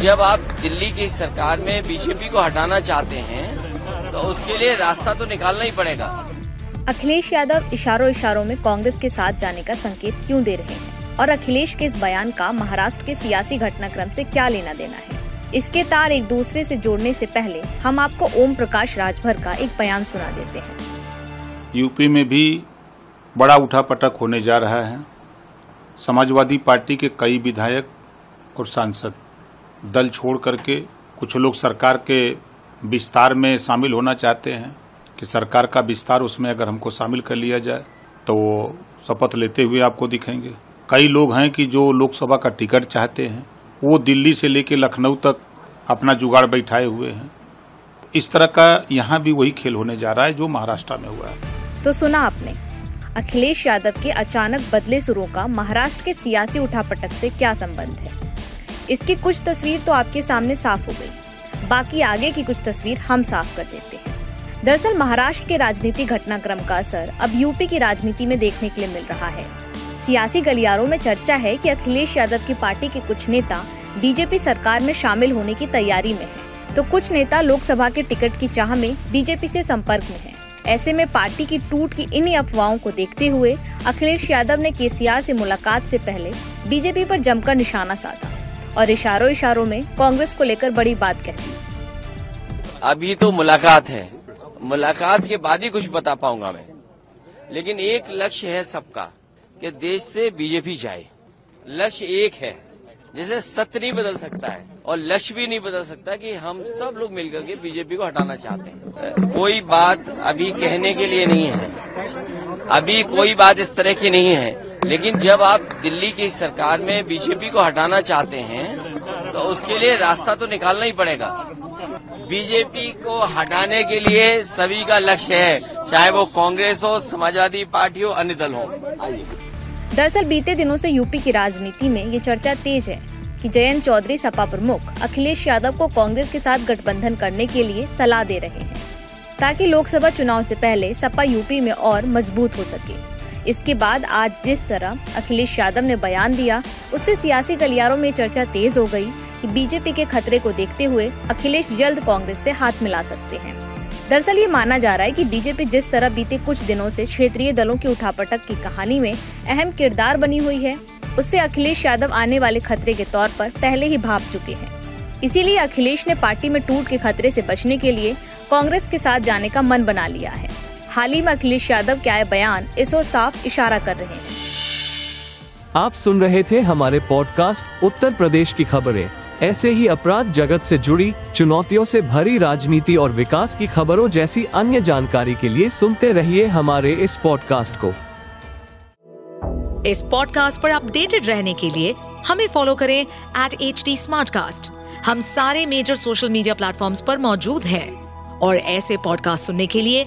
जब आप दिल्ली की सरकार में बीजेपी को हटाना चाहते हैं तो उसके लिए रास्ता तो निकालना ही पड़ेगा। अखिलेश यादव इशारों इशारों में कांग्रेस के साथ जाने का संकेत क्यों दे रहे हैं? और अखिलेश के इस बयान का महाराष्ट्र के सियासी घटनाक्रम से क्या लेना देना है? इसके तार एक दूसरे से जोड़ने से पहले हम आपको ओम प्रकाश राजभर का एक बयान सुना देते हैं। यूपी में भी बड़ा उठापटक होने जा रहा है। समाजवादी पार्टी के कई विधायक और सांसद दल छोड़ करके कुछ लोग सरकार के विस्तार में शामिल होना चाहते हैं कि सरकार का विस्तार उसमें अगर हमको शामिल कर लिया जाए तो वो शपथ लेते हुए आपको दिखेंगे। कई लोग हैं कि जो लोकसभा का टिकट चाहते हैं, वो दिल्ली से लेकर लखनऊ तक अपना जुगाड़ बैठाए हुए हैं। इस तरह का यहाँ भी वही खेल होने जा रहा है जो महाराष्ट्र में हुआ है। तो सुना आपने, अखिलेश यादव के अचानक बदले सुरों का महाराष्ट्र के सियासी उठापटक से क्या संबंध है? इसकी कुछ तस्वीर तो आपके सामने साफ़ हो गई। बाकी आगे की कुछ तस्वीर हम साफ़ कर देते हैं। दरअसल महाराष्ट्र के राजनीतिक घटनाक्रम का असर अब यूपी की राजनीति में देखने के लिए मिल रहा है। सियासी गलियारों में चर्चा है कि अखिलेश यादव की पार्टी के कुछ नेता बीजेपी सरकार में शामिल होने की तैयारी में है। तो कुछ नेता लोकसभा के टिकट की चाह में बीजेपी से संपर्क में हैं। ऐसे में पार्टी की टूट की इन्हीं अफवाहों को देखते हुए अखिलेश यादव ने केसीआर से मुलाकात से पहले बीजेपी पर जमकर निशाना साधा। और इशारों इशारों में कांग्रेस को लेकर बड़ी बात कह दी अभी तो मुलाकात है। मुलाकात के बाद ही कुछ बता पाऊँगा मैं। लेकिन एक लक्ष्य है सबका, कि देश से बीजेपी जाए। लक्ष्य एक है, जैसे सत्य नहीं बदल सकता है, और लक्ष्य भी नहीं बदल सकता कि हम सब लोग मिलकर के बीजेपी को हटाना चाहते हैं। कोई बात अभी कहने के लिए नहीं है। अभी कोई बात इस तरह की नहीं है लेकिन जब आप दिल्ली की सरकार में बीजेपी को हटाना चाहते हैं तो उसके लिए रास्ता तो निकालना ही पड़ेगा। बीजेपी को हटाने के लिए सभी का लक्ष्य है, चाहे वो कांग्रेस हो, समाजवादी पार्टी हो, अन्य दल हो। दरअसल बीते दिनों से यूपी की राजनीति में ये चर्चा तेज है कि जयंत चौधरी सपा प्रमुख अखिलेश यादव को कांग्रेस के साथ गठबंधन करने के लिए सलाह दे रहे हैं, ताकि लोकसभा चुनाव से पहले सपा यूपी में और मज़बूत हो सके। इसके बाद आज जिस तरह अखिलेश यादव ने बयान दिया, उससे सियासी गलियारों में चर्चा तेज हो गई कि बीजेपी के खतरे को देखते हुए अखिलेश जल्द कांग्रेस से हाथ मिला सकते हैं। दरअसल ये माना जा रहा है कि बीजेपी जिस तरह बीते कुछ दिनों से क्षेत्रीय दलों की उठापटक की कहानी में अहम किरदार बनी हुई है, उससे अखिलेश यादव आने वाले खतरे के तौर पर पहले ही भाप चुके हैं। इसीलिए अखिलेश ने पार्टी में टूट के खतरे से बचने के लिए कांग्रेस के साथ जाने का मन बना लिया है। हाल ही में अखिलेश यादव के आए बयान इस ओर साफ़ इशारा कर रहे हैं। आप सुन रहे थे हमारे पॉडकास्ट उत्तर प्रदेश की खबरें। ऐसे ही अपराध जगत से जुड़ी चुनौतियों से भरी राजनीति और विकास की खबरों जैसी अन्य जानकारी के लिए सुनते रहिए हमारे इस पॉडकास्ट को। इस पॉडकास्ट पर अपडेटेड रहने के लिए हमें फॉलो करें एट एच डी हम सारे मेजर सोशल मीडिया प्लेटफॉर्म पर मौजूद हैं। और ऐसे पॉडकास्ट सुनने के लिए